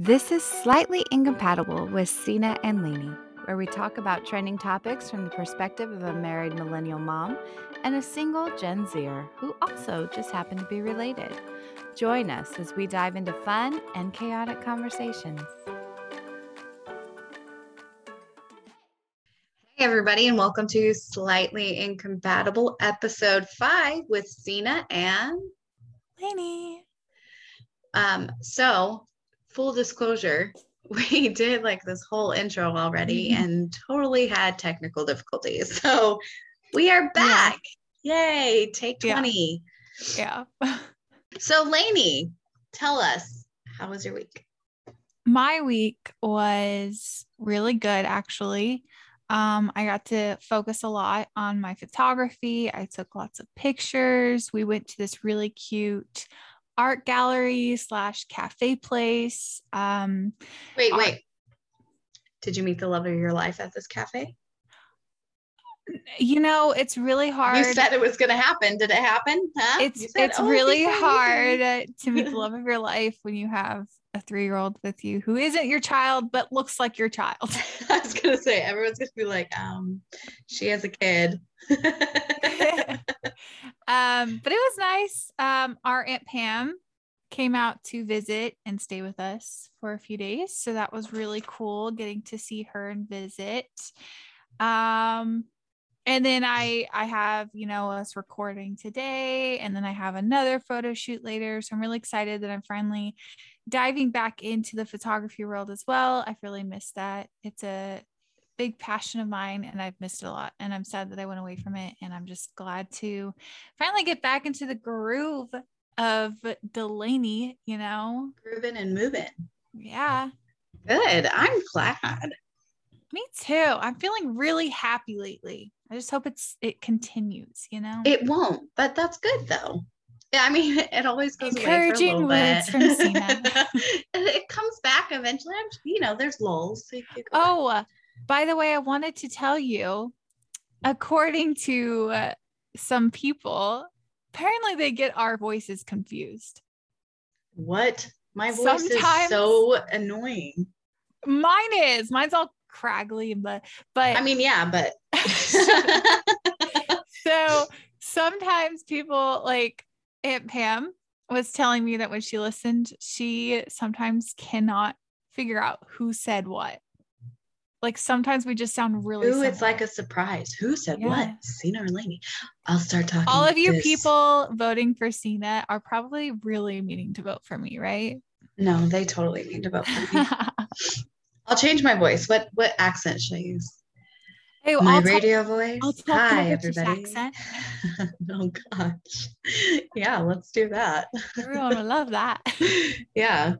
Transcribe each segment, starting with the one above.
This is Slightly Incompatible with Sina and Lainey, where we talk about trending topics from the perspective of a married millennial mom and a single Gen Zer who also just happened to be related. Join us as we dive into fun and chaotic conversations. Hey, everybody, and welcome to Slightly Incompatible episode five with Sina and Lainey. Um, so full disclosure, we did like this whole intro already Mm-hmm. and totally had technical difficulties. So we are back. Yay, take Yeah. 20. Yeah. So, Lainey, tell us, how was your week? my week was really good actually um, i got to focus a lot on my photography i took lots of pictures we went to this really cute art gallery slash cafe place um, Wait, Art- wait. Did you meet the love of your life at this cafe? you know it's really hard You said it was going to happen. Did it happen? Huh? it's said, it's "Oh, really hard to meet the love of your life when you have a three-year-old with you who isn't your child but looks like your child I was gonna say everyone's gonna be like, um, she has a kid. um, but it was nice. Um, our Aunt Pam came out to visit and stay with us for a few days. So that was really cool getting to see her and visit. Um, and then I I have, you know, us recording today, and then I have another photo shoot later. So I'm really excited that I'm finally diving back into the photography world as well. I've really missed that. It's a big passion of mine and I've missed it a lot. And I'm sad that I went away from it. And I'm just glad to finally get back into the groove of Delaney, you know? Grooving and moving. Yeah, Good. I'm glad. me too. I'm feeling really happy lately. I just hope it's it continues, you know? It won't, but that's good though. Yeah, I mean, it always goes away for a Encouraging little bit. from. It comes back eventually. I'm, you know, there's lulls. So can back. Oh, By the way, I wanted to tell you, according to uh, some people, apparently they get our voices confused. what? My voice is so annoying. Mine is. Mine's all craggly, but but I mean, yeah, but so sometimes people like Aunt Pam was telling me that when she listened, she sometimes cannot figure out who said what. Like sometimes we just sound really. Ooh, it's like a surprise. Who said what? Yeah. Sina or Lainey? I'll start talking. all of you this. people voting for Sina are probably really meaning to vote for me, right? No, they totally need to vote for me. I'll change my voice. What what accent should I use? hey, My I'll radio voice. Hi, in a British everybody. oh gosh. Yeah, let's do that. Everyone will love that. yeah.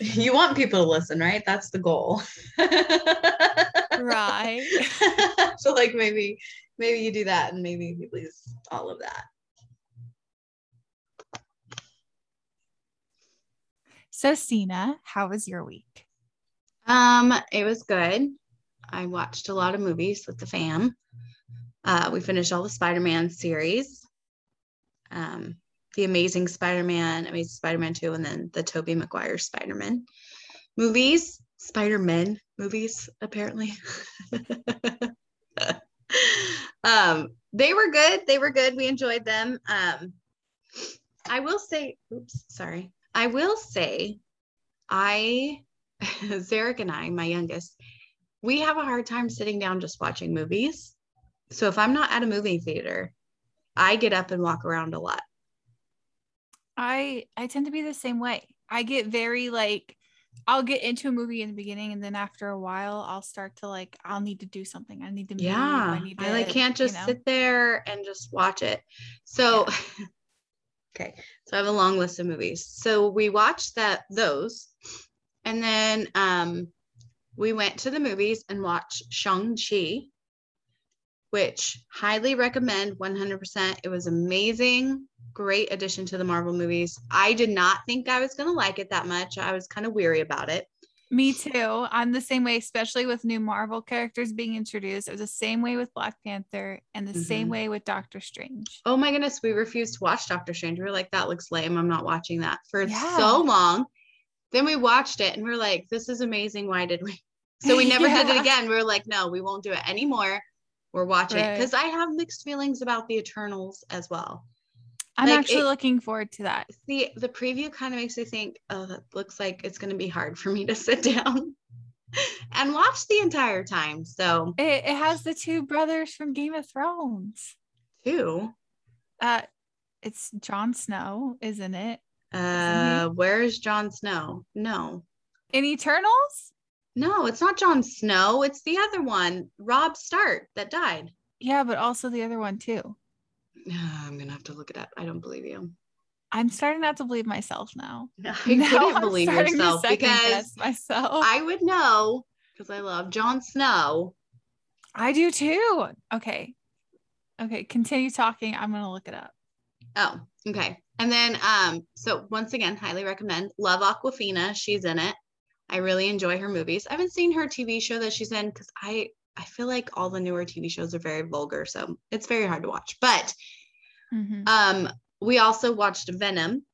You want people to listen, right? That's the goal. right. so like maybe maybe you do that and maybe you lose all of that. So, Sina, how was your week? Um, it was good. I watched a lot of movies with the fam. Uh, we finished all the Spider-Man series. Um, the Amazing Spider-Man, Amazing Spider-Man 2, and then the Tobey Maguire Spider-Man movies. Spider-Man movies, apparently. um, they were good. They were good. We enjoyed them. Um, I will say, oops, sorry. I will say, I Zarek and I, my youngest, we have a hard time sitting down just watching movies. So if I'm not at a movie theater, I get up and walk around a lot. I I tend to be the same way. I get very like I'll get into a movie in the beginning and then after a while I'll start to like I'll need to do something. I need to move. Yeah. I, need I like can't you just know. sit there and just watch it. So okay. So I have a long list of movies. So we watched that those. And then um we went to the movies and watched Shang-Chi, which highly recommend 100%. It was amazing. Great addition to the Marvel movies. I did not think I was going to like it that much. I was kind of weary about it. Me too. I'm the same way, especially with new Marvel characters being introduced. It was the same way with Black Panther and the same Mhm. way with Doctor Strange. Oh my goodness, we refused to watch Doctor Strange. We were like, that looks lame. I'm not watching that for Yeah. so long. then we watched it and we are like, this is amazing. Why did we? So we never yeah. did it again. We were like, no, we won't do it anymore. We're watching right. because I have mixed feelings about the Eternals as well. I'm like actually it, looking forward to that. The the preview kind of makes me think, oh, that looks like it's going to be hard for me to sit down and watch the entire time. So it, it has the two brothers from Game of Thrones. Two. Uh, it's Jon Snow, isn't it? Uh, where's Jon Snow? No. In Eternals? No, it's not Jon Snow. It's the other one, Robb Stark, that died. Yeah, but also the other one too. I'm gonna have to look it up. I don't believe you. I'm starting not to believe myself now. You now couldn't I'm believe yourself because myself. I would know because I love Jon Snow. I do too. Okay. Okay, continue talking. I'm gonna look it up. Oh, okay. And then um, so once again, highly recommend Love Awkwafina. She's in it. I really enjoy her movies. I haven't seen her TV show that she's in because I I feel like all the newer TV shows are very vulgar, so it's very hard to watch. But mm-hmm. um, we also watched Venom.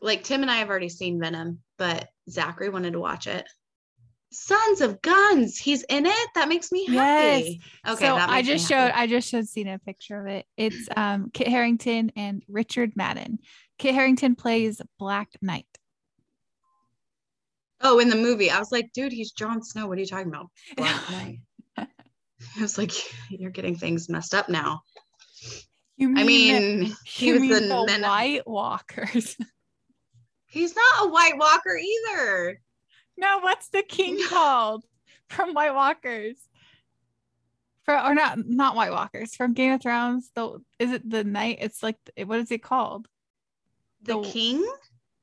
Like Tim and I have already seen Venom, but Zachary wanted to watch it. Sons of Guns. He's in it. That makes me happy. Yes. Okay. So I just showed I just showed Sina a picture of it. It's um Kit Harington and Richard Madden. Kit Harington plays Black Knight. Oh, in the movie. I was like, dude, he's Jon Snow. What are you talking about? Black Knight. I was like, you're getting things messed up now. You mean, I mean, he was the, the White Walkers. He's not a White Walker either. No, what's the king called from White Walkers? For or not not White Walkers from Game of Thrones. The is it the night? It's like what is it called? The, the king?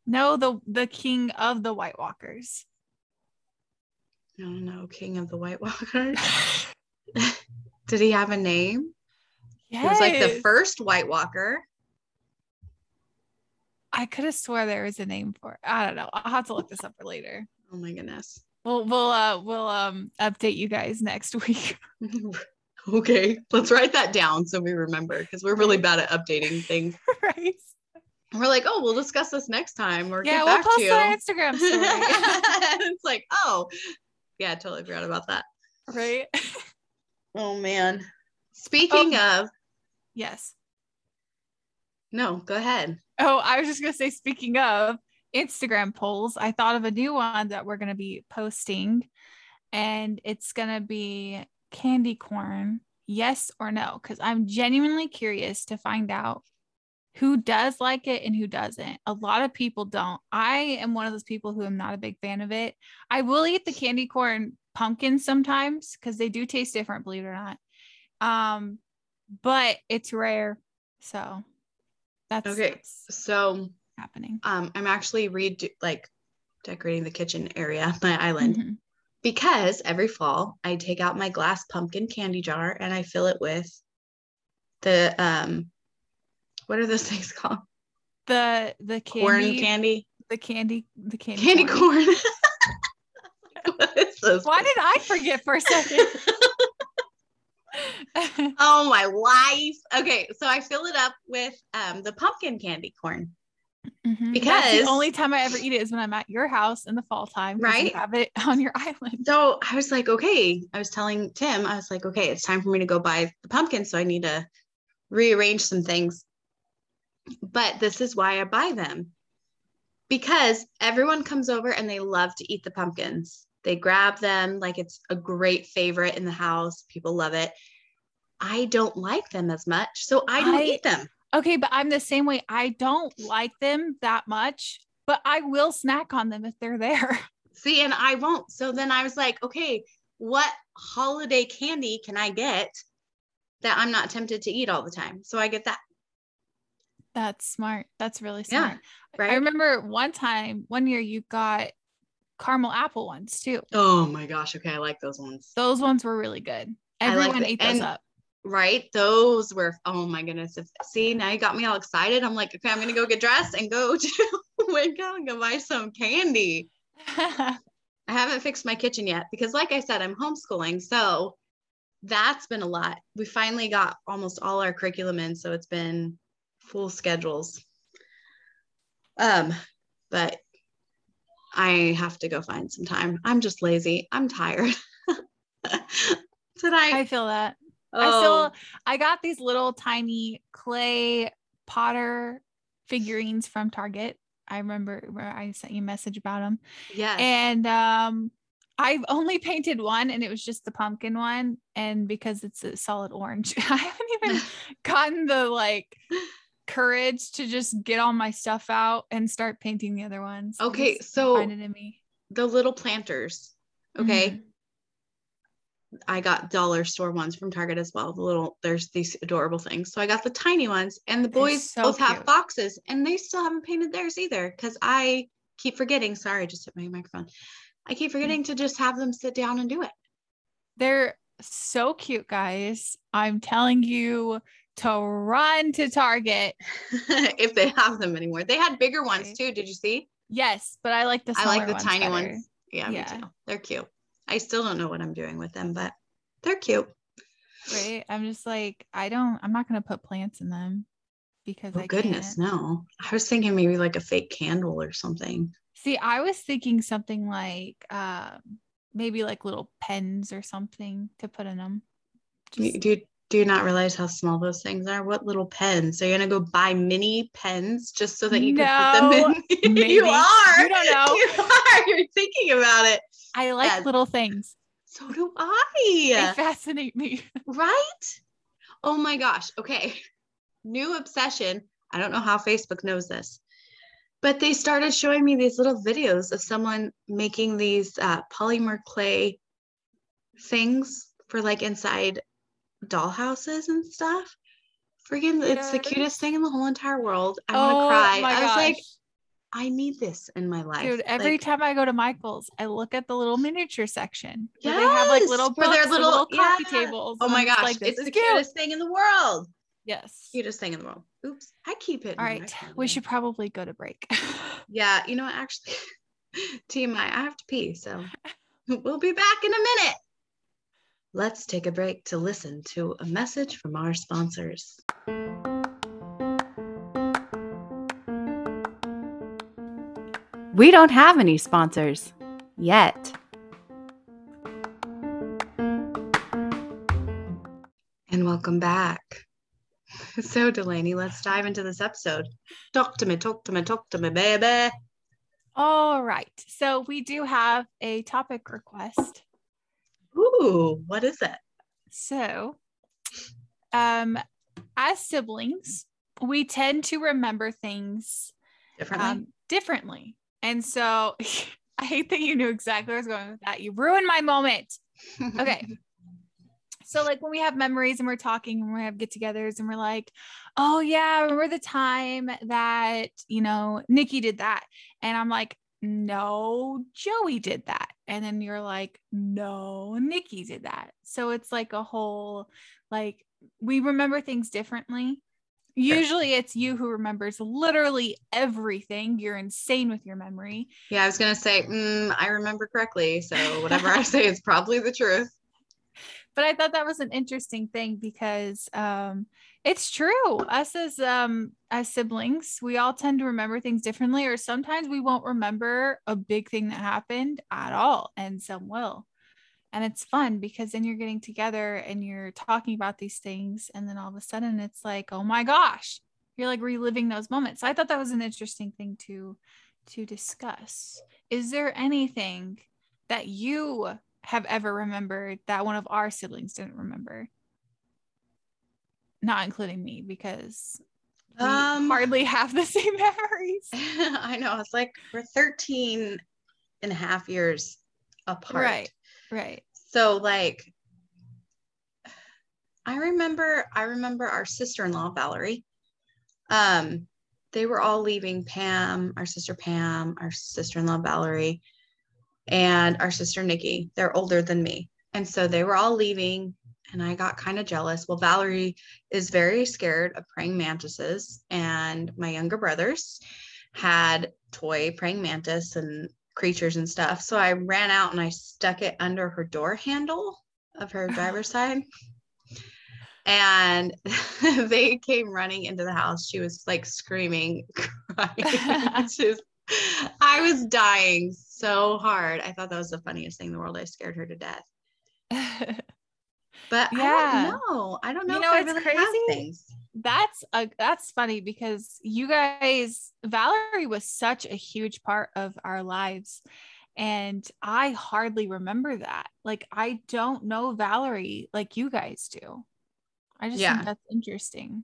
No, the the king of the White Walkers. No, no, king of the White Walkers. Did he have a name? Yes. He was like the first White Walker. I could have swore there was a name for it. I don't know. I'll have to look this up for later. Oh my goodness. We'll we'll uh we'll um update you guys next week. okay. Let's write that down so we remember because we're really bad at updating things. right. We're like, oh, we'll discuss this next time or yeah, get back we'll post to you. on Instagram story. it's like, oh, yeah, I totally forgot about that. Right. Oh man. Speaking oh, of yes. No, go ahead. Oh, I was just gonna say, speaking of Instagram polls, I thought of a new one that we're gonna be posting, and it's gonna be candy corn, yes or no, because I'm genuinely curious to find out who does like it and who doesn't. A lot of people don't. I am one of those people who am not a big fan of it. I will eat the candy corn pumpkins sometimes because they do taste different, believe it or not. Um, but it's rare. So that's okay. That's so happening. Um, I'm actually redo like decorating the kitchen area, my island. Mm-hmm. Because every fall I take out my glass pumpkin candy jar and I fill it with the um what are those things called? The the candy, corn candy. The candy the candy candy corn. corn. Why did I forget for a second? oh my life. Okay, so I fill it up with um the pumpkin candy corn. Mm-hmm. Because That's the only time I ever eat it is when I'm at your house in the fall time. Right. You have it on your island. So I was like, okay. I was telling Tim, I was like, okay, it's time for me to go buy the pumpkin. So I need to rearrange some things. But this is why I buy them. Because everyone comes over and they love to eat the pumpkins. They grab them like it's a great favorite in the house. People love it. I don't like them as much, so I don't I, eat them. Okay, but I'm the same way. I don't like them that much, but I will snack on them if they're there. See, and I won't. So then I was like, okay, what holiday candy can I get that I'm not tempted to eat all the time? So I get that. That's smart. That's really smart. Yeah, right? I remember one time, one year you got caramel apple ones too. Oh my gosh. Okay. I like those ones. Those ones were really good. Everyone like ate those up. Right. Those were, oh my goodness. If, see, now you got me all excited. I'm like, okay, I'm going to go get dressed and go to Winco and go buy some candy. I haven't fixed my kitchen yet because, like I said, I'm homeschooling. So that's been a lot. We finally got almost all our curriculum in. So it's been full schedules. Um, but I have to go find some time. I'm just lazy. I'm tired. Tonight. I feel that. oh, I still I got these little tiny clay Potter figurines from Target. I remember where I sent you a message about them. Yeah. And um I've only painted one and it was just the pumpkin one and because it's a solid orange. I haven't even gotten the like courage to just get all my stuff out and start painting the other ones. Okay, so- find it in me. the little planters. Okay. Mhm. I got dollar store ones from Target as well. The little, there's these adorable things. So I got the tiny ones, and the boys so both have boxes, and they still haven't painted theirs either because I keep forgetting. Sorry, I just hit my microphone. I keep forgetting to just have them sit down and do it. They're so cute, guys. I'm telling you to run to Target. if they have them anymore. They had bigger ones too. Did you see? Yes, but I like the I like the ones tiny better. ones. Yeah, Yeah. me too. They're cute. I still don't know what I'm doing with them, but they're cute. Right? I'm just like, I don't. I'm not gonna put plants in them because Oh I goodness, can't. no. I was thinking maybe like a fake candle or something. See, I was thinking something like, um, maybe like little pens or something to put in them. Do you, do you not realize how small those things are? What little pens? So you're gonna go buy mini pens just so that you can put them in? you are. You don't know. You are. You're thinking about it. I like little things. So do I. They fascinate me. Right? Oh my gosh. Okay. New obsession. I don't know how Facebook knows this, but they started showing me these little videos of someone making these uh, polymer clay things for like inside dollhouses and stuff. Freaking, it's the cutest thing in the whole entire world. I want to Oh cry. I was like. I need this in my life. Dude, every Like, time I go to Michael's, I look at the little miniature section. Yeah, they have like little books and little- coffee yeah. tables. oh my gosh, like, it's the cute. cutest thing in the world. Yes. Cutest thing in the world. Oops, I keep it. All right. We should probably go to break. Yeah, you know what? Actually, TMI, I have to pee. So we'll be back in a minute. Let's take a break to listen to a message from our sponsors. We don't have any sponsors yet. And welcome back. So, Delaney, let's dive into this episode. Talk to me, talk to me, talk to me, baby. All right. So we do have a topic request. Ooh, what is it? So, um, as siblings, we tend to remember things Differently. um, differently. And so I hate that you knew exactly where I was going with that. You ruined my moment. Okay. So, like when we have memories and we're talking and we have get togethers and we're like, oh, yeah, remember the time that, you know, Nikki did that. And I'm like, no, Joey did that. And then you're like, no, Nikki did that. So it's like a whole, like, we remember things differently. Usually it's you who remembers literally everything. You're insane with your memory. yeah, I was going to say, mm, I remember correctly. So, whatever I say is probably the truth. but I thought that was an interesting thing because um, it's true. Us as um, as siblings, we all tend to remember things differently, or sometimes we won't remember a big thing that happened at all, and some will. And it's fun because then you're getting together and you're talking about these things, and then all of a sudden it's like, oh my gosh, you're like reliving those moments. So I thought that was an interesting thing to to discuss. Is there anything that you have ever remembered that one of our siblings didn't remember? Not including me, because Um, hardly have the same memories. I know. It's like we're 13 and a half years apart. Right. Right. So like I remember I remember our sister-in-law Valerie. Um they were all leaving Pam, our sister Pam, our sister-in-law Valerie, and our sister Nikki. They're older than me. And so they were all leaving and I got kind of jealous. Well, Valerie is very scared of praying mantises and my younger brothers had toy praying mantis and creatures and stuff. So I ran out and I stuck it under her door handle of her driver's side. And they came running into the house. She was like screaming, crying. Just, I was dying so hard. I thought that was the funniest thing in the world. I scared her to death. But Yeah. I don't know. I don't know, You know if I really crazy? things. that's a that's funny because you guys Valerie was such a huge part of our lives and I hardly remember that. Like I don't know Valerie like you guys do. I just Yeah. think that's interesting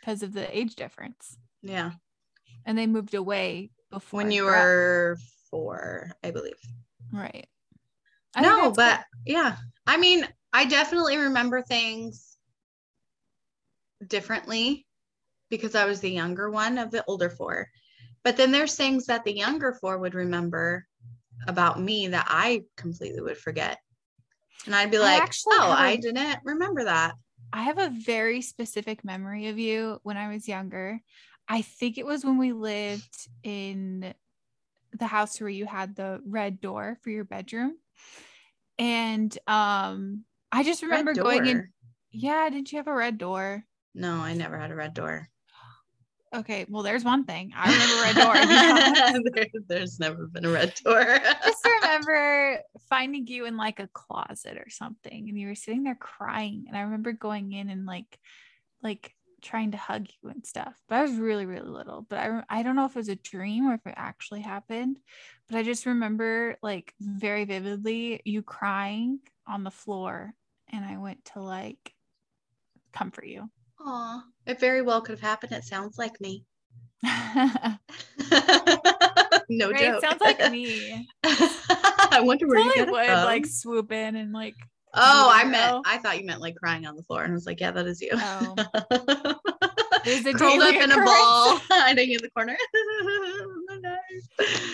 because of the age difference. Yeah. And they moved away before When you were four, I believe. right. I no, but yeah. I mean, I definitely remember things differently because I was the younger one of the older four. But then there's things that the younger four would remember about me that I completely would forget. And I'd be I like, oh, a- I didn't remember that. I have a very specific memory of you when I was younger. I think it was when we lived in the house where you had the red door for your bedroom. And um I just remember going in. Yeah, didn't you have a red door? No, I never had a red door. Okay, well there's one thing. I remember red door. There- there's never been a red door. just remember finding you in like a closet or something and you were sitting there crying and i remember going in and like like trying to hug you and stuff but i was really really little but i i don't know if it was a dream or if it actually happened but i just remember like very vividly you crying on the floor and i went to like comfort you Aw, it very well could have happened. It sounds like me. right, no it joke. sounds like me I wonder where you Totally would from. like swoop in and like oh, I meant. I thought you meant like crying on the floor, and I was like, yeah, that is you. oh There's a Curled up in a ball, hiding in the corner.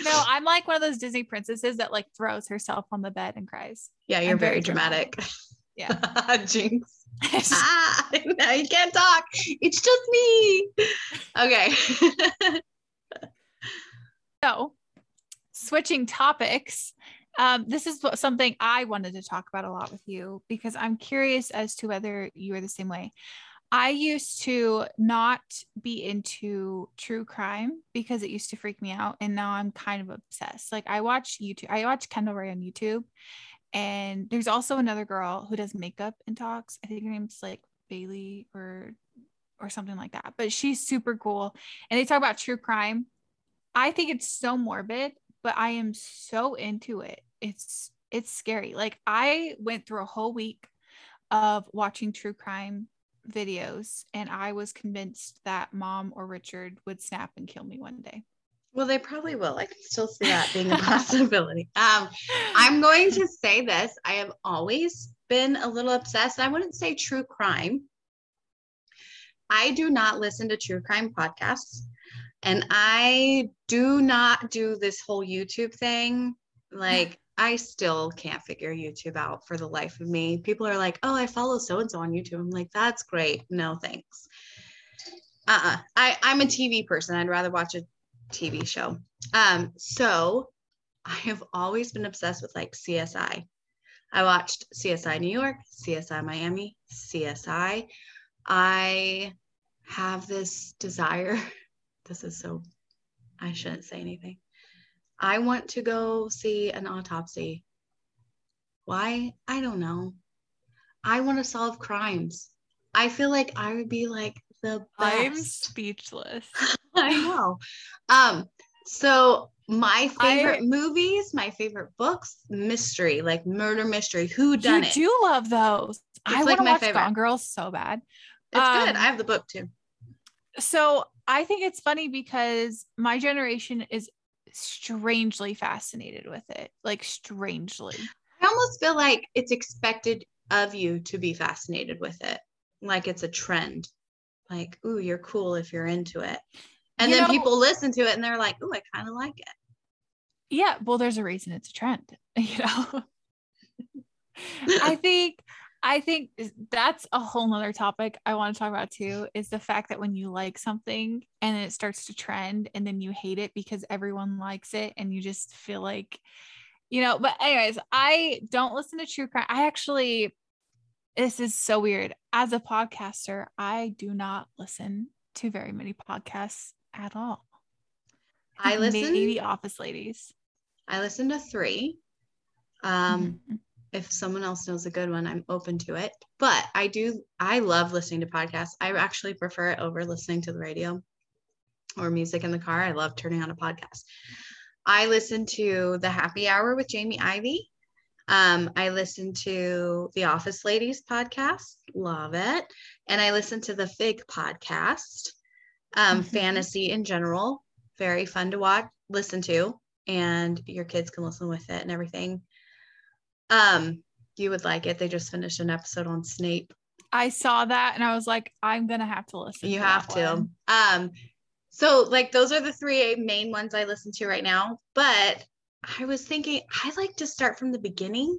No, I'm like one of those Disney princesses that like throws herself on the bed and cries. yeah, you're very very dramatic. Yeah. Jinx. ah, now you can't talk. It's just me. Okay. so, switching topics, um, this is what, something I wanted to talk about a lot with you because I'm curious as to whether you are the same way. I used to not be into true crime because it used to freak me out, and now I'm kind of obsessed. Like I watch YouTube, I watch Kendall Ray on YouTube, and there's also another girl who does makeup and talks. I think her name's like Bailey or or something like that. But she's super cool, and they talk about true crime. I think it's so morbid, but I am so into it. It's it's scary. Like I went through a whole week of watching true crime videos and I was convinced that mom or Richard would snap and kill me one day. Well, they probably will. I can still see that being a possibility. Um, I'm going to say this. I have always been a little obsessed. I wouldn't say true crime. I do not listen to true crime podcasts. And I do not do this whole YouTube thing. Like, I still can't figure YouTube out for the life of me. People are like, oh, I follow so and so on YouTube. I'm like, that's great. No, thanks. Uh-uh. I, I'm a TV person. I'd rather watch a TV show. Um, so I have always been obsessed with like CSI. I watched CSI New York, CSI Miami, CSI. I have this desire. This is so, I shouldn't say anything. I want to go see an autopsy. Why? I don't know. I want to solve crimes. I feel like I would be like the I'm speechless. I know. Um, so my I- favorite movies, my favorite books, mystery, like murder mystery. Who You done it? do love those. I It's want like to my watch favorite. Gone Girls so bad. It's good. um, I have the book too. So I think it's funny because my generation is strangely fascinated with it. Like strangely. I almost feel like it's expected of you to be fascinated with it. Like it's a trend. Like, ooh, you're cool if you're into it. And You then know- people listen to it and they're like, ooh, I kind of like it. Yeah, well, there's a reason it's a trend, you know. I think I think that's a whole nother topic I want to talk about too is the fact that when you like something and it starts to trend and then you hate it because everyone likes it and you just feel like, you know, but anyways, I don't listen to true crime. I actually this is so weird. As a podcaster, I do not listen to very many podcasts at all. I think listen. maybe Office Ladies. I listen to three. Um, Mhm. if someone else knows a good one, I'm open to it. But I do, I love listening to podcasts. I actually prefer it over listening to the radio or music in the car. I love turning on a podcast. I listen to The Happy Hour with Jamie Ivey. Um, I listen to the Office Ladies podcast, love it. And I listen to the Fig podcast, um, Mhm. fantasy in general, very fun to watch, listen to, and your kids can listen with it and everything. Um, you would like it. They just finished an episode on Snape. I saw that and I was like, I'm gonna have to listen. You to have to. Um, so like those are the three main ones I listen to right now. But I was thinking I like to start from the beginning.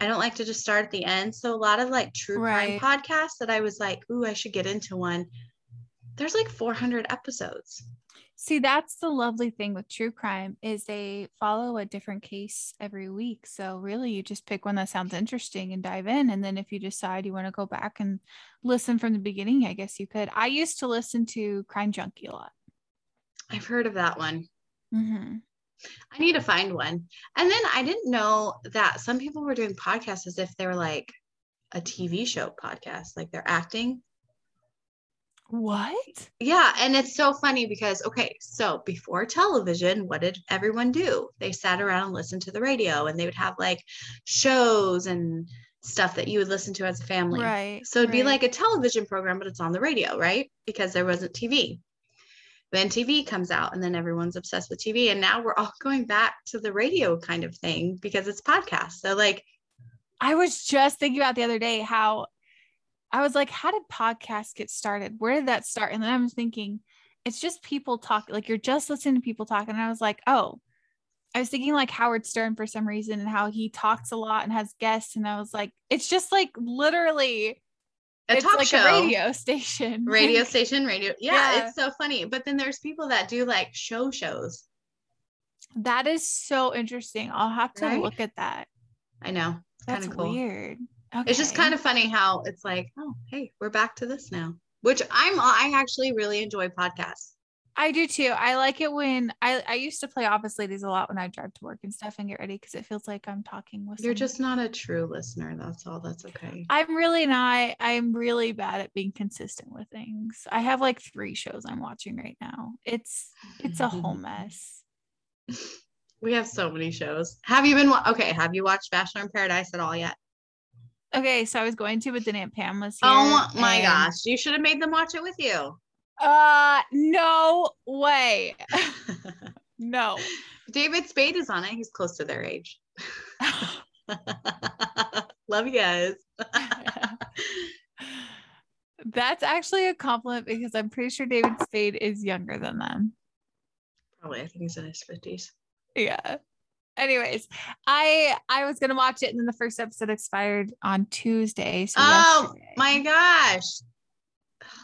I don't like to just start at the end. So a lot of like true Right. crime podcasts that I was like, ooh, I should get into one. There's like 400 episodes. See, that's the lovely thing with true crime is they follow a different case every week. So really you just pick one that sounds interesting and dive in. And then if you decide you want to go back and listen from the beginning, I guess you could. I used to listen to Crime Junkie a lot. I've heard of that one. Mm-hmm. I need to find one. And then I didn't know that some people were doing podcasts as if they were like a TV show podcast, like they're acting. What? Yeah, and it's so funny because okay, so before television, what did everyone do? They sat around and listened to the radio and they would have like shows and stuff that you would listen to as a family. Right. So it'd be like a television program, but it's on the radio, right? Because there wasn't TV. Then TV comes out and then everyone's obsessed with TV. And now we're all going back to the radio kind of thing because it's podcasts. So like I was just thinking about the other day how I was like, how did podcasts get started? Where did that start? And then I was thinking, it's just people talk, like you're just listening to people talk. And I was like, oh, I was thinking like Howard Stern for some reason and how he talks a lot and has guests. And I was like, it's just like literally a it's talk like show. a radio station. radio station, radio. Yeah, Yeah. it's so funny. But then there's people that do like show shows. that is so interesting. I'll have to Right? look at that. I know. It's kind That's of cool. weird. It's just kind of funny how it's like, oh, hey, we're back to this now. Which I'm I actually really enjoy podcasts. I do too. I like it when I, I used to play Office Ladies a lot when I drive to work and stuff and get ready because it feels like I'm talking with You're someone. just not a true listener. That's all. That's okay. I'm really not. I'm really bad at being consistent with things. I have like three shows I'm watching right now. It's it's a whole mess. We have so many shows. Have you been okay? Have you watched Bachelor in Paradise at all yet? Okay, so I was going to, but then Aunt Pam was here. Oh my and- gosh, you should have made them watch it with you. Uh, no way. No. David Spade is on it. He's close to their age. Love you guys. That's actually a compliment because I'm pretty sure David Spade is younger than them. Probably, I think he's in his fifties. yeah anyways i i was gonna watch it and then the first episode expired on tuesday so Oh yesterday. my gosh,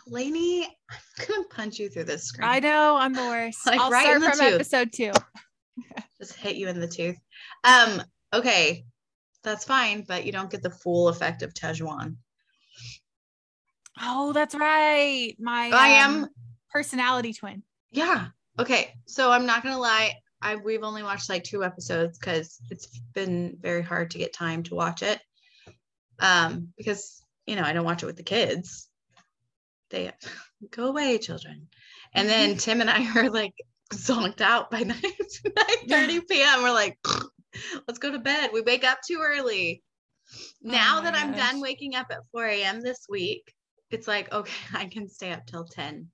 Lainey, I'm gonna punch you through this screen. i know i'm the worst Like i'll right start from tooth. episode two just hit you in the tooth. Um, okay, that's fine, but you don't get the full effect of Tahzjuan. oh that's right my I um, am- personality twin Yeah. Okay. So I'm not gonna lie. I we've only watched like two episodes because it's been very hard to get time to watch it. Um, because you know I don't watch it with the kids. They go away, children. And then Tim and I are like zonked out by 9 30 p.m. We're like, let's go to bed. We wake up too early. Now my that I'm gosh. done waking up at 4 a.m. this week, it's like, okay, I can stay up till 10,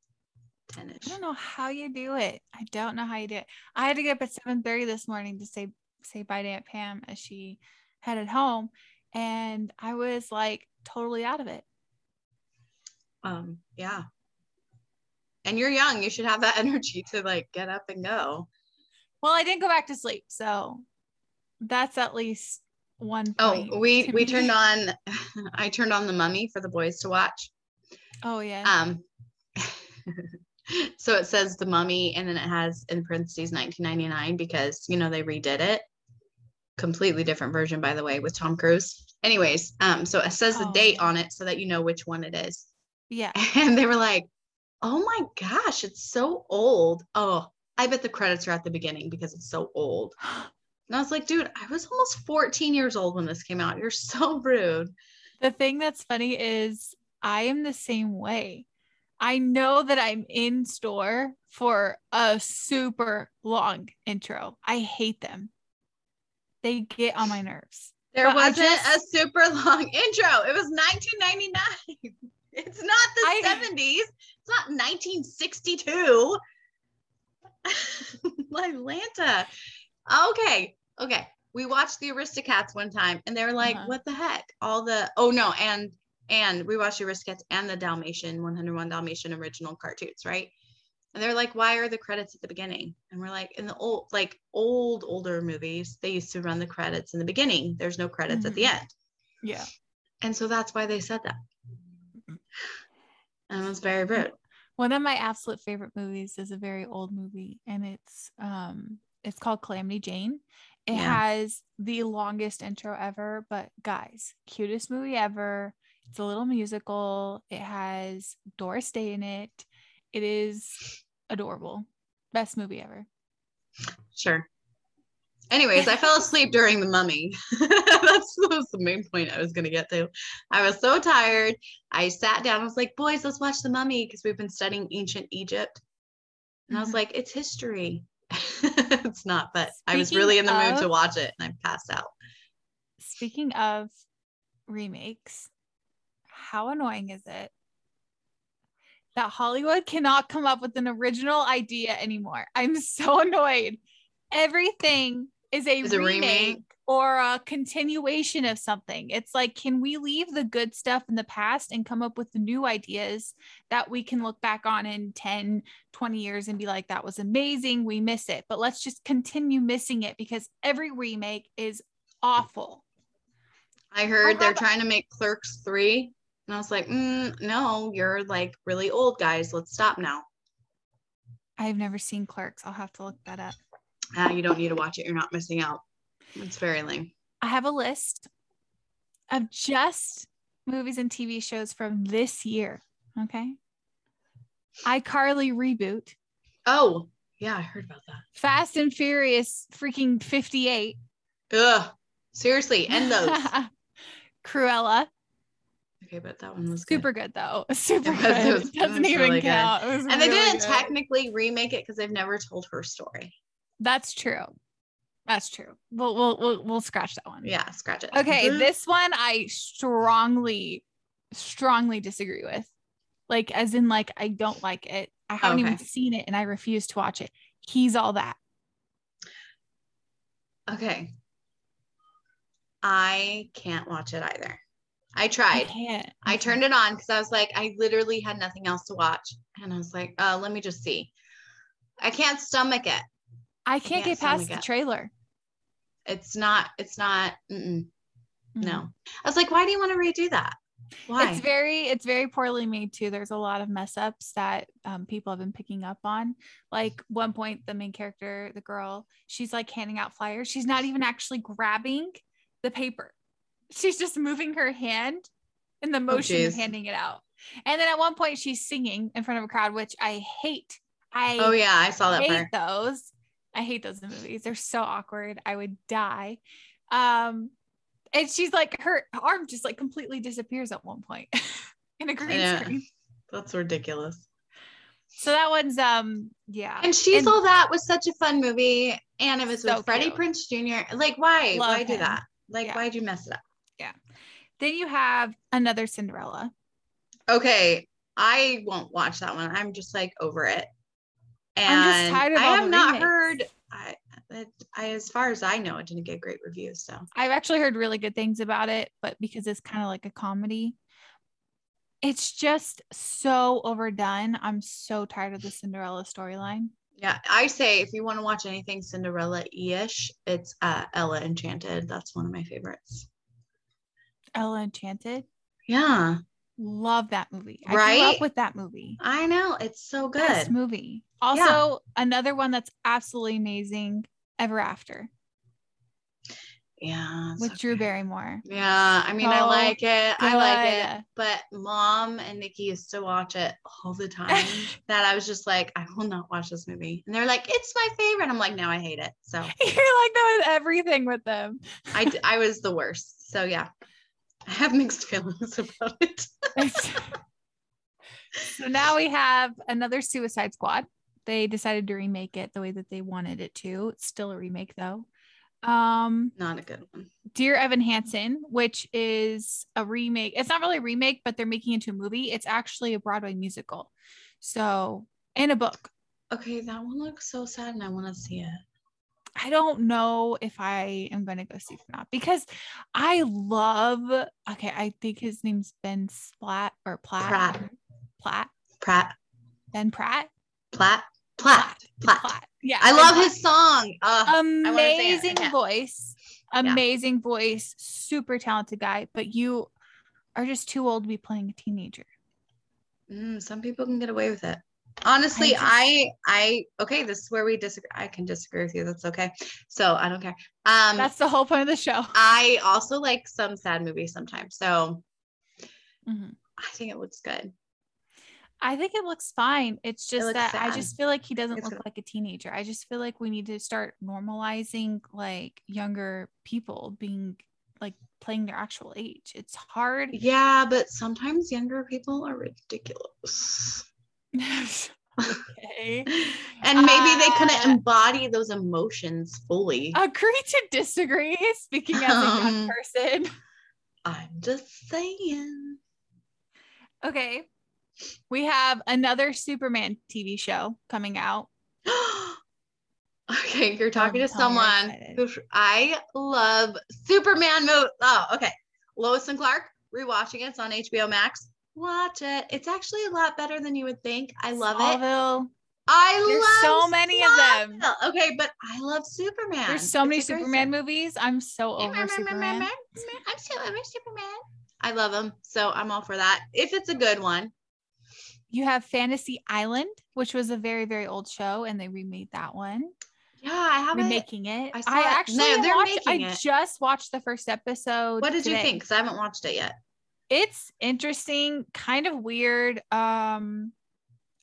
10 i don't know how you do it i don't know how you do it i had to get up at 7 30 this morning to say say bye to aunt pam as she headed home and i was like totally out of it Um, yeah. And you're young, you should have that energy to like get up and go. Well, I didn't go back to sleep, so that's at least one. Oh, we we turned on I turned on the mummy for the boys to watch. Oh yeah. Um so it says the mummy and then it has in parentheses 1999 because you know they redid it. Completely different version by the way with Tom Cruise. Anyways, um so it says the Oh. date on it so that you know which one it is. yeah. And they were like, "Oh my gosh, it's so old." Oh, I bet the credits are at the beginning because it's so old. And I was like, dude, I was almost 14 years old when this came out. You're so rude. The thing that's funny is I am the same way. I know that I'm in store for a super long intro. I hate them. They get on my nerves. There But wasn't just- a super long intro. It was 1999. It's not the I- 70s. It's not 1962. Atlanta. Okay. Okay. We watched the Aristocats one time and they were like, Uh-huh. what the heck? All the, oh no. And, and we watched the and the Dalmatian 101 Dalmatian original cartoons, right? And they're like, why are the credits at the beginning? And we're like, in the old, like old, older movies, they used to run the credits in the beginning. There's no credits at the Mhm. end. Yeah. And so that's why they said that. And it was very rude. One of my absolute favorite movies is a very old movie and it's um it's called Calamity Jane. It Yeah. has the longest intro ever, but guys, cutest movie ever. It's a little musical. It has Doris Day in it. It is adorable. Best movie ever. Sure. Anyways, I fell asleep during the mummy. That's that was the main point I was going to get to. I was so tired. I sat down. I was like, boys, let's watch the mummy because we've been studying ancient Egypt. And I was Mhm. like, it's history. it's not, but I was really in the mood to watch it and I passed out. Speaking of remakes, how annoying is it that Hollywood cannot come up with an original idea anymore? I'm so annoyed. Everything is a, Is remake, remake. or a continuation of something. It's like, can we leave the good stuff in the past and come up with new ideas that we can look back on in 10, 20 years and be like, that was amazing. We miss it. But let's just continue missing it because every remake is awful. I heard they're trying to make Clerks 3. And I was like, mm, no, you're like really old guys. Let's stop now. I've never seen Clerks. I'll have to look that up. Ah, you don't need to watch it. You're not missing out. It's very lame. I have a list of just movies and TV shows from this year. Okay. iCarly reboot, Oh, yeah, I heard about that. Fast and Furious freaking 58. Ugh. Seriously, end those. Cruella. Okay, but that one was. Super good though. Super good. it was- doesn't even really count. And they didn't good. technically remake it because they've never told her story. That's true. That's true. We'll we'll we'll, we'll scratch that one. Yeah, scratch it. Okay, Mhm. this one I strongly, strongly disagree with. Like, as in, like, I don't like it. I haven't even seen it and I refuse to watch it. He's all that. Okay. I can't watch it either. I I tried. can't. I turned it on because I was like, I literally had nothing else to watch. And I was like, uh, let me just see. I can't stomach it. I can't can't get past the it. trailer. It's not, it's not, mm-mm, Mm. no. I was like, why do you want to redo that? Why? It's very, it's very poorly made too. There's a lot of mess ups that um, people have been picking up on. Like one point, the main character, the girl, she's like handing out flyers. She's not even actually grabbing the paper. She's just moving her hand in the motion of handing it out. And then at one point, she's singing in front of a crowd, which I hate. I oh, yeah, I saw that hate part. those. I hate those in movies. They're so awkward. I would die. Um, and she's like, her arm just like completely disappears at one point in a green know. screen. That's ridiculous. So that one's um, yeah. And she's And- all that was such a fun movie. And it was So with Freddie. Prince Jr. Like, why? Love why do that? Like, Yeah. why'd you mess it up? Then you have another Cinderella. Okay, I won't watch that one. I'm just like over it. And I'm just tired of it. I have not remakes. heard. I, it, I, as far as I know, it didn't get great reviews. So I've actually heard really good things about it, but because it's kind of like a comedy, it's just so overdone. I'm so tired of the Cinderella storyline. yeah, I say if you want to watch anything Cinderella-ish, it's uh, Ella Enchanted. That's one of my favorites. Ella Enchanted. Yeah, Love that movie. I grew Right? up with that movie. I know it's so good. Best movie. Also, another one that's absolutely amazing. Ever After. Yeah. with Drew. Barrymore. Yeah, I mean, I like it. I like it. But mom and Nikki used to watch it all the time. that I was just like, I will not watch this movie. And they're like, it's my favorite. I'm like, no, I hate it. So You're like that with everything with them. I, I was the worst. So yeah, I have mixed feelings about it. so now we have another Suicide Squad. They decided to remake it the way that they wanted it to. It's still a remake though. Um, Not a good one. Dear Evan Hansen, which is a remake. It's not really a remake, but they're making it into a movie. It's actually a Broadway musical. So, and a book. Okay, that one looks so sad and I want to see it. I don't know if I am going to go see it or not because I love, okay, I think his name's Ben Splat or Platt. Pratt. Platt. Pratt, Ben Pratt. Platt, Platt, Platt. Platt. Yeah. I love his song. Uh, wanna sing it. I amazing voice amazing voice super talented guy but you are just too old to be playing a teenager Mm, some people can get away with it. Honestly, just- I, I, okay, this is where we disagree. I can disagree with you. That's okay. So I don't care. Um, that's the whole point of the show I also like some sad movies sometimes. So Mhm. I think it looks good. i think it looks fine it's just looks that i just feel like he doesn't It's look good. like a teenager i just feel like we need to start normalizing like younger people being like playing their actual age it's hard Yeah, but sometimes younger people are ridiculous. Okay And maybe they couldn't Uh, embody those emotions fully. agree to disagree speaking as a young Um, person I'm just saying. Okay. We have another Superman TV show coming out. okay, you're talking to me you're someone who I love Superman movie. Oh, okay. Lois and Clark, rewatching it. It's on HBO Max. Watch it. It's actually a lot better than you would think. I love it. Smallville. I There's love so many of them. Okay, but I love Superman. There's so many It's great Superman movies. I'm so over Superman. I'm so over Superman. I love them, So I'm all for that. If it's a good one. You have Fantasy Island, which was a very, very old show, and they remade that one. Yeah, I haven't. Remaking it. I I, saw it. actually No, they're watched, I making it. just watched the first episode. What did you think? Because I haven't watched it yet. It's interesting, kind of weird. Um,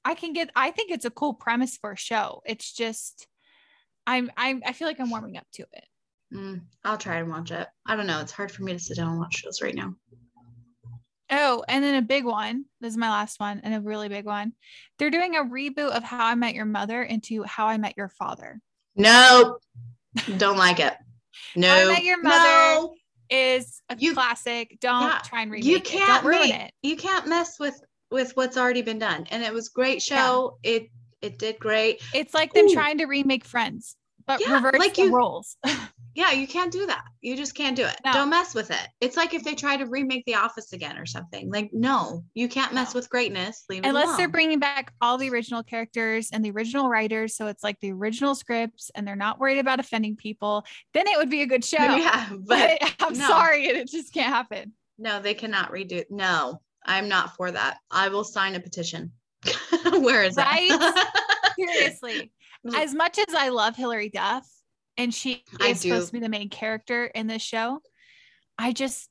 I can get. I think it's a cool premise for a show. It's just, I'm. I'm. I feel like I'm warming up to it. Mm, I'll try and watch it. I don't know. It's hard for me to sit down and watch shows right now. Oh, and then a big one. This is my last one, and a really big one. They're doing a reboot of How I Met Your Mother into How I Met Your Father. No, don't like it. No, Met Your Mother No. Is a You- classic. Don't Yeah, try and remake You can't Don't ruin make, it. You can't mess with with what's already been done. And it was great show. It it did great. It's like them Ooh. trying to remake Friends, but Yeah, reverse like the you- roles. Yeah, you can't do that. You just can't do it. No. Don't mess with it. It's like if they try to remake The Office again or something. Like, no, you can't mess No. with greatness. Leave Unless they're bringing back all the original characters and the original writers, so it's like the original scripts, and they're not worried about offending people. Then it would be a good show. Yeah, but But I'm no. sorry, it just can't happen. no, they cannot redo. No, I'm not for that. I will sign a petition. Where is Right? that? Seriously, as much as I love Hilary Duff, and she I is supposed to be the main character in this show, I just,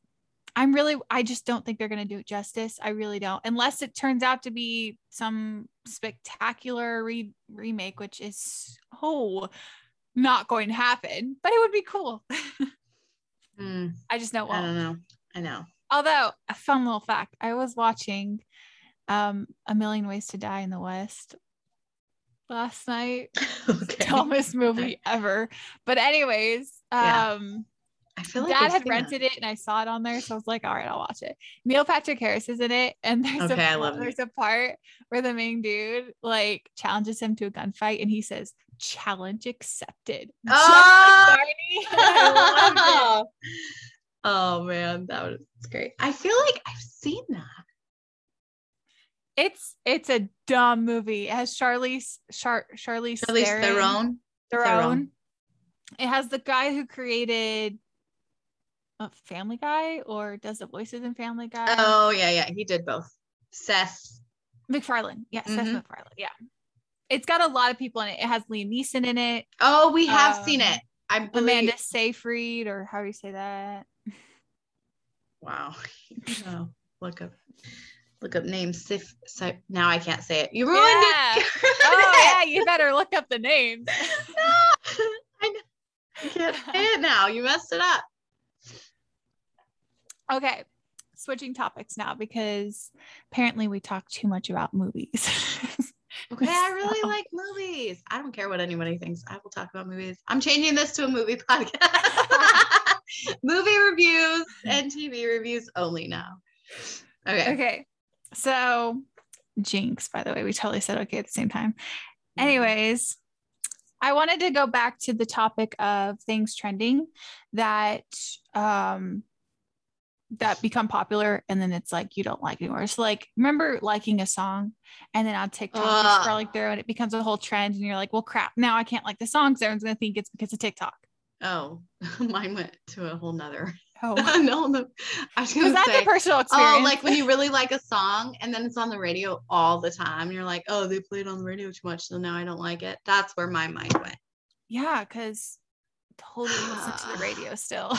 I'm really, I just don't think they're going to do it justice. I really don't, unless it turns out to be some spectacular re- remake, which is oh, not going to happen. But it would be cool. Hmm, I just know I don't know. I know. Although a fun little fact, I was watching um A Million Ways to Die in the West last night. okay. Dumbest movie ever. But anyways, Yeah. um I feel like dad had rented it and I saw it on there. So I was like, all right, I'll watch it. Neil Patrick Harris is in it. And there's Okay, I a love there's a part where the main dude like challenges him to a gunfight and he says, challenge accepted. Oh! like Barney. I loved it. oh man, that was great. I feel like I've seen that. It's it's a dumb movie. It has Charlize Char, Charlize least Theron. Theron. Theron. It has the guy who created uh, Family Guy or does the voices in Family Guy. Oh yeah, yeah. He did both. Seth. MacFarlane. Yeah, Seth Mhm. MacFarlane. Yeah. It's got a lot of people in it. It has Liam Neeson in it. Oh, we have seen Um, it. I believe, Amanda Seyfried, or how do you say that? Wow. No, look up, look up names. Sif, Sif, now I can't say it. You ruined Yeah. Oh, it. You Oh yeah, you better look up the names. No, I. Can't say it now. You messed it up. Okay, switching topics now because apparently we talk too much about movies. Okay, I really like movies. I don't care what anybody thinks. I will talk about movies. I'm changing this to a movie podcast. movie reviews and TV reviews only now. Okay. Okay, so Jinx, by the way, we totally said okay at the same time. Anyways, I wanted to go back to the topic of things trending that um that become popular and then it's like you don't like anymore. So like remember liking a song and then on TikTok Ugh. you're scrolling through and it becomes a whole trend and you're like, well crap, now I can't like the songs. Everyone's gonna think it's because of TikTok. Oh, mine went to a whole nother. Oh, no, no. I was gonna that say, the personal experience? oh, like when you really like a song and then it's on the radio all the time. You're like, oh, they played on the radio too much, so now I don't like it. That's where my mind went. yeah, because totally listen to the radio still.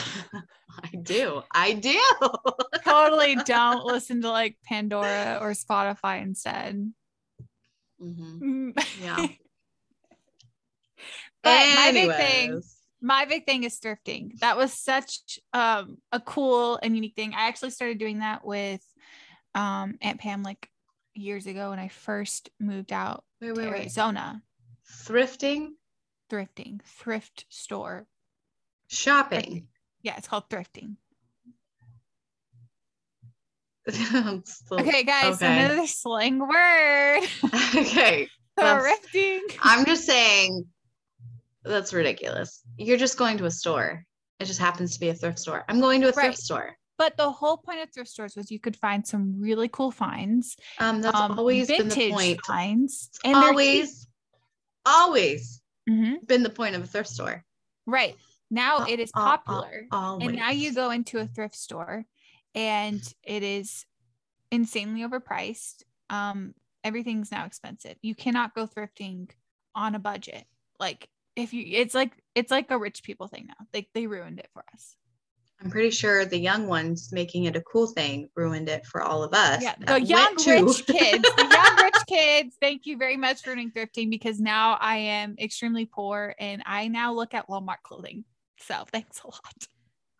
I do. I do. totally don't listen to like Pandora or Spotify instead. Mhm. Mm. Yeah. But my big thing, Anyways. My big thing is thrifting. That was such um, a cool and unique thing. I actually started doing that with um, Aunt Pam like years ago when I first moved out Wait, to wait, wait. Arizona. Thrifting, Thrifting, thrift store. shopping. Yeah, it's called thrifting. Still- Okay, guys, okay. another slang word. okay. Thrifting. I'm just saying that's ridiculous. You're just going to a store. It just happens to be a thrift store. I'm going to a thrift Right. store. But the whole point of thrift stores was you could find some really cool finds. Um, that's um, always been the point. finds. And. Always, always Mhm. been the point of a thrift store. Right. Now Uh, it is uh, uh, popular. And now you go into a thrift store and it is insanely overpriced. Um, everything's now expensive. You cannot go thrifting on a budget. Like if you it's like it's like a rich people thing now. Like they ruined it for us. I'm pretty sure the young ones making it a cool thing ruined it for all of us. Yeah, the young to- rich kids, the young rich kids. Thank you very much for ruining thrifting because now I am extremely poor and I now look at Walmart clothing. So thanks a lot.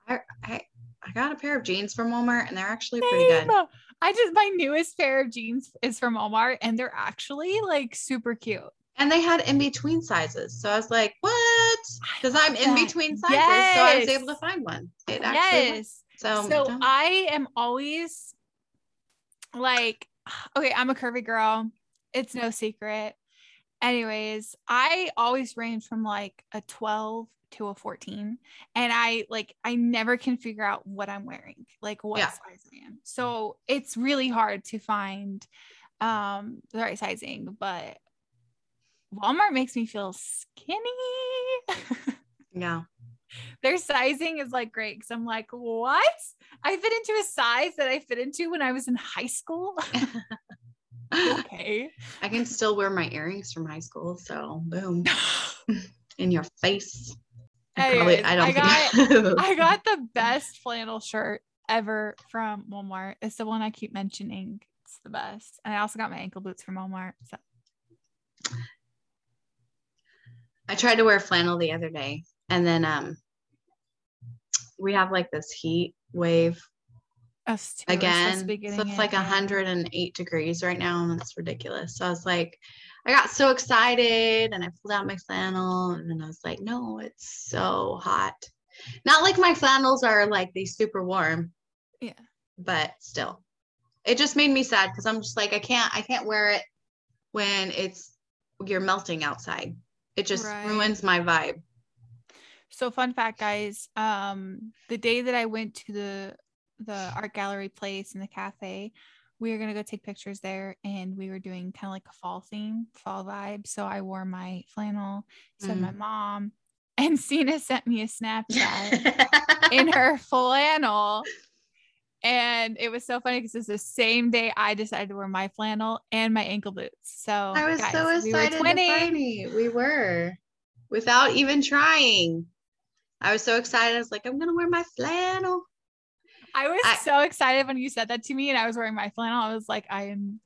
I, I, I got a pair of jeans from Walmart and they're actually pretty good. I just my newest pair of jeans is from Walmart and they're actually like super cute. And they had in between sizes. So I was like, what? Because I'm in that. between sizes. So I was able to find one. It actually. Yes. So, So I am always like, okay, I'm a curvy girl. It's no secret. Anyways, I always range from like a 12 to a 14. And I like, I never can figure out what I'm wearing, like what Yeah. size I am. So it's really hard to find um the right sizing, but Walmart makes me feel skinny. yeah. their sizing is like great because I'm like, what? I fit into a size that I fit into when I was in high school. okay. I can still wear my earrings from high school. So boom. In your face. I probably- I don't I think I got the best flannel shirt ever from Walmart. It's the one I keep mentioning. It's the best. And I also got my ankle boots from Walmart. So I tried to wear flannel the other day and then um, we have like this heat wave us too. Again. to So it's like 108 degrees right now, and it's ridiculous. So I was like, I got so excited and I pulled out my flannel, and then I was like, no, it's so hot. Not like my flannels are like these super warm. Yeah. But still, it just made me sad because I'm just like, I can't, I can't wear it when it's you're melting outside. It just Right. ruins my vibe. So fun fact, guys. Um, the day that I went to the the art gallery place in the cafe, we were gonna go take pictures there, and we were doing kind of like a fall theme, fall vibe. So I wore my flannel. So did my mom, and Sina sent me a Snapchat in her flannel. And it was so funny because it's the same day I decided to wear my flannel and my ankle boots. So I was so guys, we were excited to find you. We were without even trying. I was so excited. I was like, I'm gonna wear my flannel. I was I- so excited when you said that to me and I was wearing my flannel. I was like, I am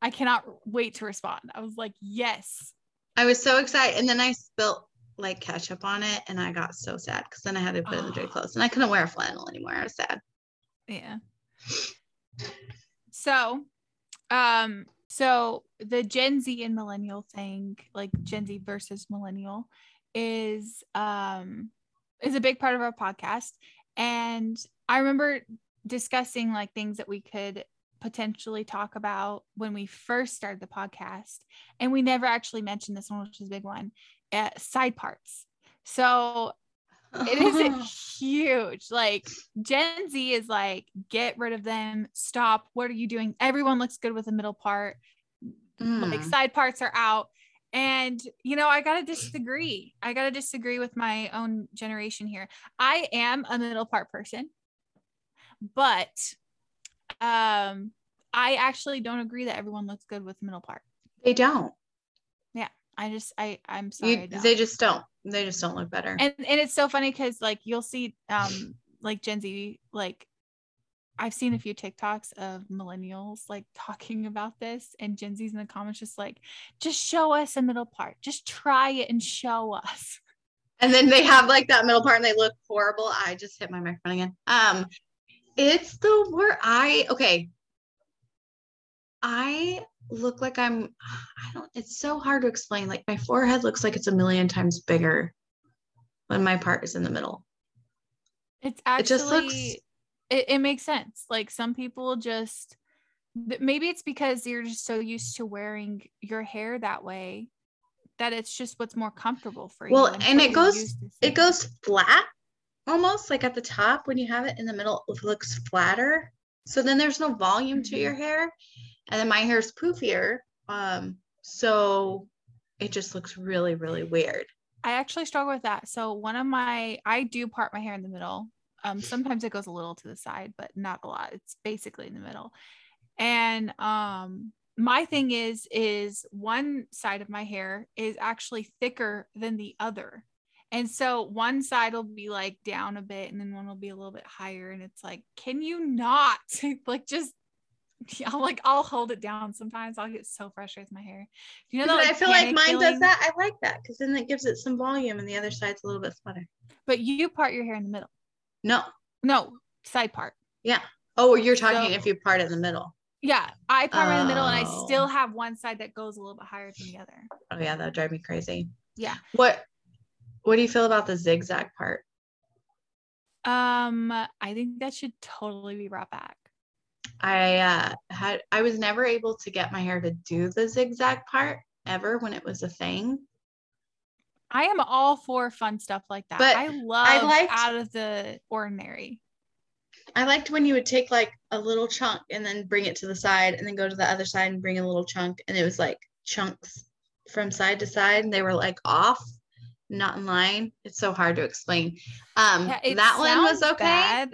I cannot wait to respond. I was like, yes. I was so excited. And then I spilt like ketchup on it and I got so sad because then I had to put it in the dry Oh. clothes and I couldn't wear a flannel anymore. I was sad. Yeah. So, um, so the Gen Z and millennial thing, like Gen Z versus millennial, is um is a big part of our podcast. And I remember discussing like things that we could potentially talk about when we first started the podcast. And we never actually mentioned this one, which is a big one. Uh, side parts. So it is huge. Like Gen Z is like, get rid of them. Stop. What are you doing? Everyone looks good with the middle part. Like Mm. side parts are out. And you know, I gotta disagree. I gotta disagree with my own generation here. I am a middle part person, but um, I actually don't agree that everyone looks good with the middle part. They don't. Yeah, I just I I'm sorry. You, they just don't. They just don't look better. and and it's so funny because like you'll see um like gen z like i've seen a few tiktoks of millennials like talking about this and gen z's in the comments just like just show us a middle part just try it and show us and then they have like that middle part and they look horrible. I just hit my microphone again. Um, it's the word I okay. I look like I'm I don't it's so hard to explain. Like my forehead looks like it's a million times bigger when my part is in the middle. it's actually, It just looks it, it makes sense like some people just maybe it's because you're just so used to wearing your hair that way that it's just what's more comfortable for you. Well, you and it goes- it goes flat almost like at the top when you have it in the middle it looks flatter so then there's no volume to Mhm. your hair and then my hair is poofier um so it just looks really really weird I actually struggle with that. So one of my I do part my hair in the middle. Um sometimes it goes a little to the side, but not a lot. It's basically in the middle. And um my thing is is one side of my hair is actually thicker than the other. And so one side will be like down a bit and then one will be a little bit higher and it's like can you not like just I'll like I'll hold it down sometimes. I'll get so frustrated with my hair. Do you know that i feel like mine feeling? does that i like that because then it gives it some volume and the other side's a little bit flatter But you part your hair in the middle. no No, side part. Yeah. Oh you're talking So- if you part in the middle Yeah, I part mine in the middle, and I Oh. still have one side that goes a little bit higher than the other. oh yeah that would drive me crazy Yeah. what what do you feel about the zigzag part Um, I think that should totally be brought back. I uh, had I was never able to get my hair to do the zigzag part ever when it was a thing. I am all for fun stuff like that. But I love liked- out of the ordinary. I liked when you would take like a little chunk and then bring it to the side and then go to the other side and bring a little chunk and it was like chunks from side to side and they were like off, not in line. It's so hard to explain. Um Yeah, that one was okay.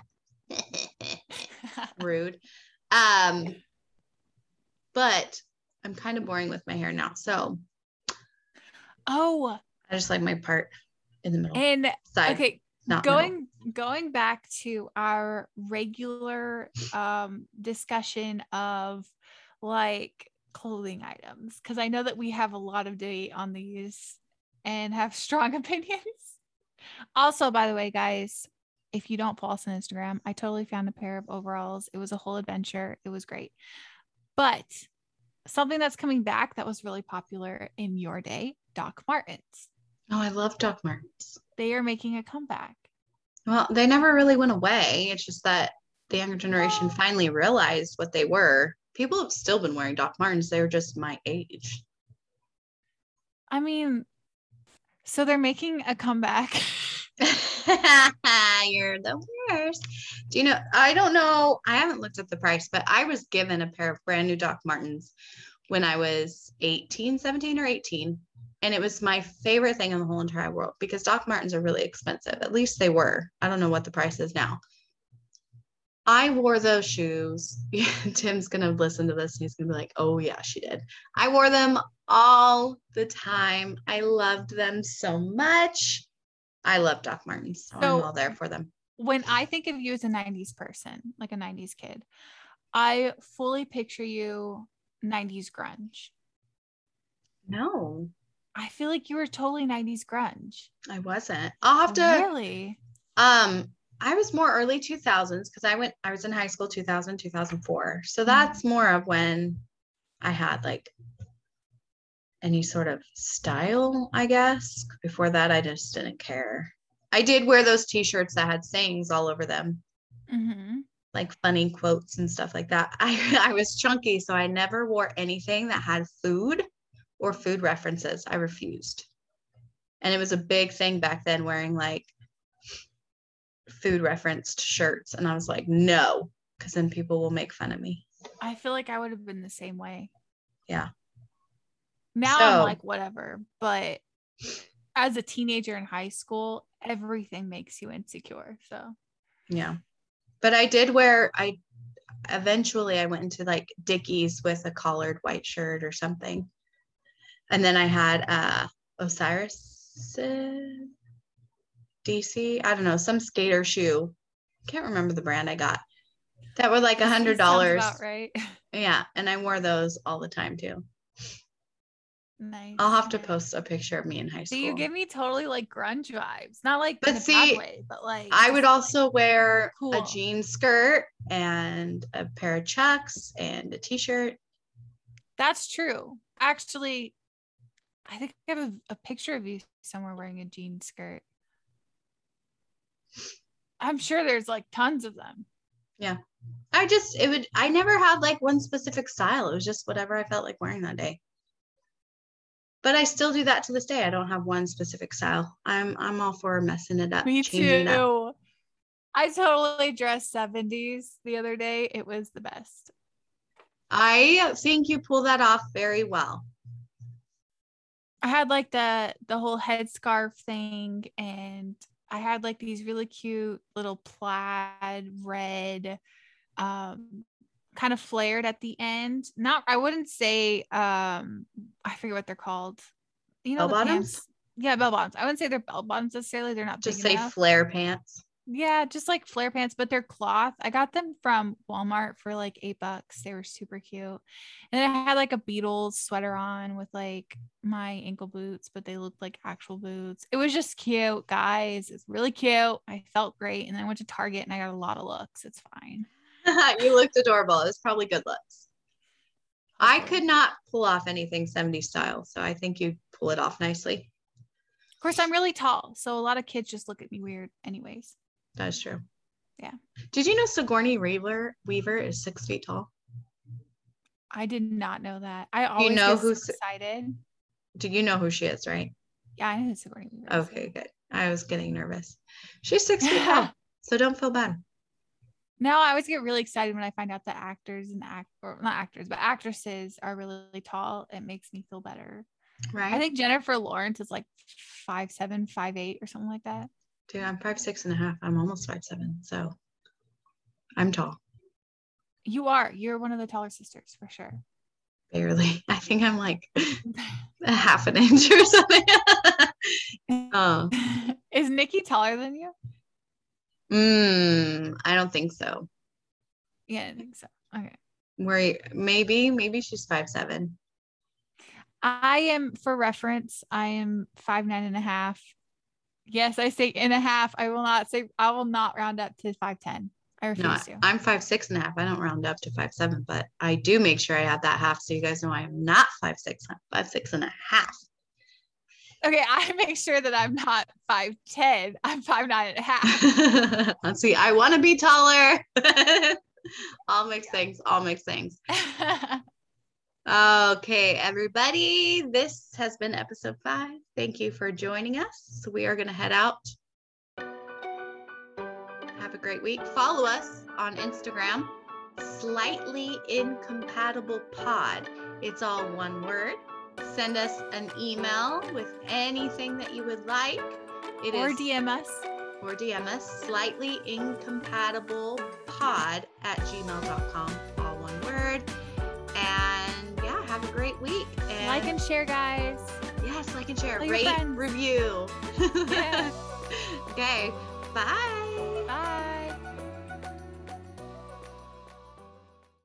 Rude. Um but I'm kind of boring with my hair now. So oh, I just like my part in the middle and side. okay, not middle. going going back to our regular um discussion of like clothing items because i know that we have a lot of debate on these and have strong opinions also by the way guys if you don't follow us on instagram i totally found a pair of overalls it was a whole adventure it was great but something that's coming back that was really popular in your day doc martens Oh, I love Doc Martens. they are making a comeback Well, they never really went away. It's just that the younger generation finally realized what they were. People have still been wearing Doc Martens. They're just my age. I mean, so they're making a comeback. You're the worst. Do you know? I don't know. I haven't looked at the price, but I was given a pair of brand new Doc Martens when I was 18, 17 or 18. And it was my favorite thing in the whole entire world because Doc Martens are really expensive. At least they were. I don't know what the price is now. I wore those shoes. Tim's going to listen to this and he's going to be like, oh, yeah, she did. I wore them all the time. I loved them so much. I love Doc Martens, so, So- I'm all there for them. when I think of you as a 90s person, like a 90s kid, I fully picture you 90s grunge. No, I feel like you were totally 90s grunge. I wasn't. I'll have to. Really? Um, I was more early 2000s because I went. I was in high school 2000 2004. So that's more of when I had like any sort of style, I guess. Before that, I just didn't care. I did wear those T-shirts that had sayings all over them. hmm like funny quotes and stuff like that. I I was chunky, so I never wore anything that had food or food references. I refused. And it was a big thing back then wearing like food referenced shirts and I was like, "No," cuz then people will make fun of me. I feel like I would have been the same way. Yeah. Now I'm like, whatever. But as a teenager in high school, everything makes you insecure. So Yeah. But I did wear I eventually I went into like Dickies with a collared white shirt or something. And then I had uh Osiris DC, I don't know, some skater shoe. Can't remember the brand I got. That were like a hundred dollars. right. Yeah. And I wore those all the time too. Nice. I'll have to post a picture of me in high So school. you give me totally like grunge vibes, not like But see, way, but like I would also wear Cool. a jean skirt and a pair of chucks and a t-shirt. That's true. Actually, I think I have a, a picture of you somewhere wearing a jean skirt. I'm sure there's like tons of them. Yeah. I just it would I never had like one specific style. It was just whatever I felt like wearing that day. But I still do that to this day. I don't have one specific style. I'm I'm all for messing it up. Me it up. too. I totally dressed 70s the other day. It was the best. I think you pull that off very well. I had like the the whole headscarf thing and I had like these really cute little plaid red um kind of flared at the end. Not I wouldn't say um I forget what they're called. You know Bell bottoms? Yeah, bell bottoms. I wouldn't say they're bell bottoms necessarily. They're not Just say enough. flare pants. Yeah, just like flare pants, but they're cloth. I got them from Walmart for like eight bucks. They were super cute. And then I had like a Beatles sweater on with like my ankle boots, but they looked like actual boots. It was just cute, guys. It's really cute. I felt great. And then I went to Target and I got a lot of looks. It's fine. you looked adorable. It was probably good looks. I could not pull off anything 70s style, so I think you pull it off nicely. Of course, I'm really tall. So a lot of kids just look at me weird, anyways. That's true. Yeah. Did you know Sigourney Weaver Weaver is six feet tall? I did not know that. I always know get so who's- excited. Do you know who she is, right? Yeah, I know Sigourney Weaver. Okay, good. I was getting nervous. She's six feet tall, so don't feel bad. Now I always get really excited when I find out that actors and act or not actors, but actresses are really tall. It makes me feel better. Right? I think Jennifer Lawrence is like five seven, five eight, or something like that. Dude, I'm five six and a half. I'm almost five seven, so I'm tall. You are. You're one of the taller sisters for sure. Barely. I think I'm like a half an inch or something. oh, is Nikki taller than you? Mm, I don't think so. Yeah, I think so. Okay. Where maybe, maybe she's five seven. I am, for reference, I am five nine and a half. Yes, I say and a half. I will not say. I will not round up to five ten. I refuse No, to. I'm five six and a half. I don't round up to five seven, but I do make sure I have that half so you guys know I am not five six. Five six and a half. Okay, I make sure that I'm not five ten. I'm five nine and a half. Let's see. I want to be taller. all mixed things. All mixed things. Okay, everybody. This has been episode five. Thank you for joining us. We are going to head out. Have a great week. Follow us on Instagram, slightly incompatible pod. It's all one word. Send us an email with anything that you would like. It or is- DM us. or DM us slightly incompatible pod at gmail.com, all one word. And yeah, have a great week. And Like and share, guys. yes, like and share, Tell rate, review. Yeah. Okay. Bye.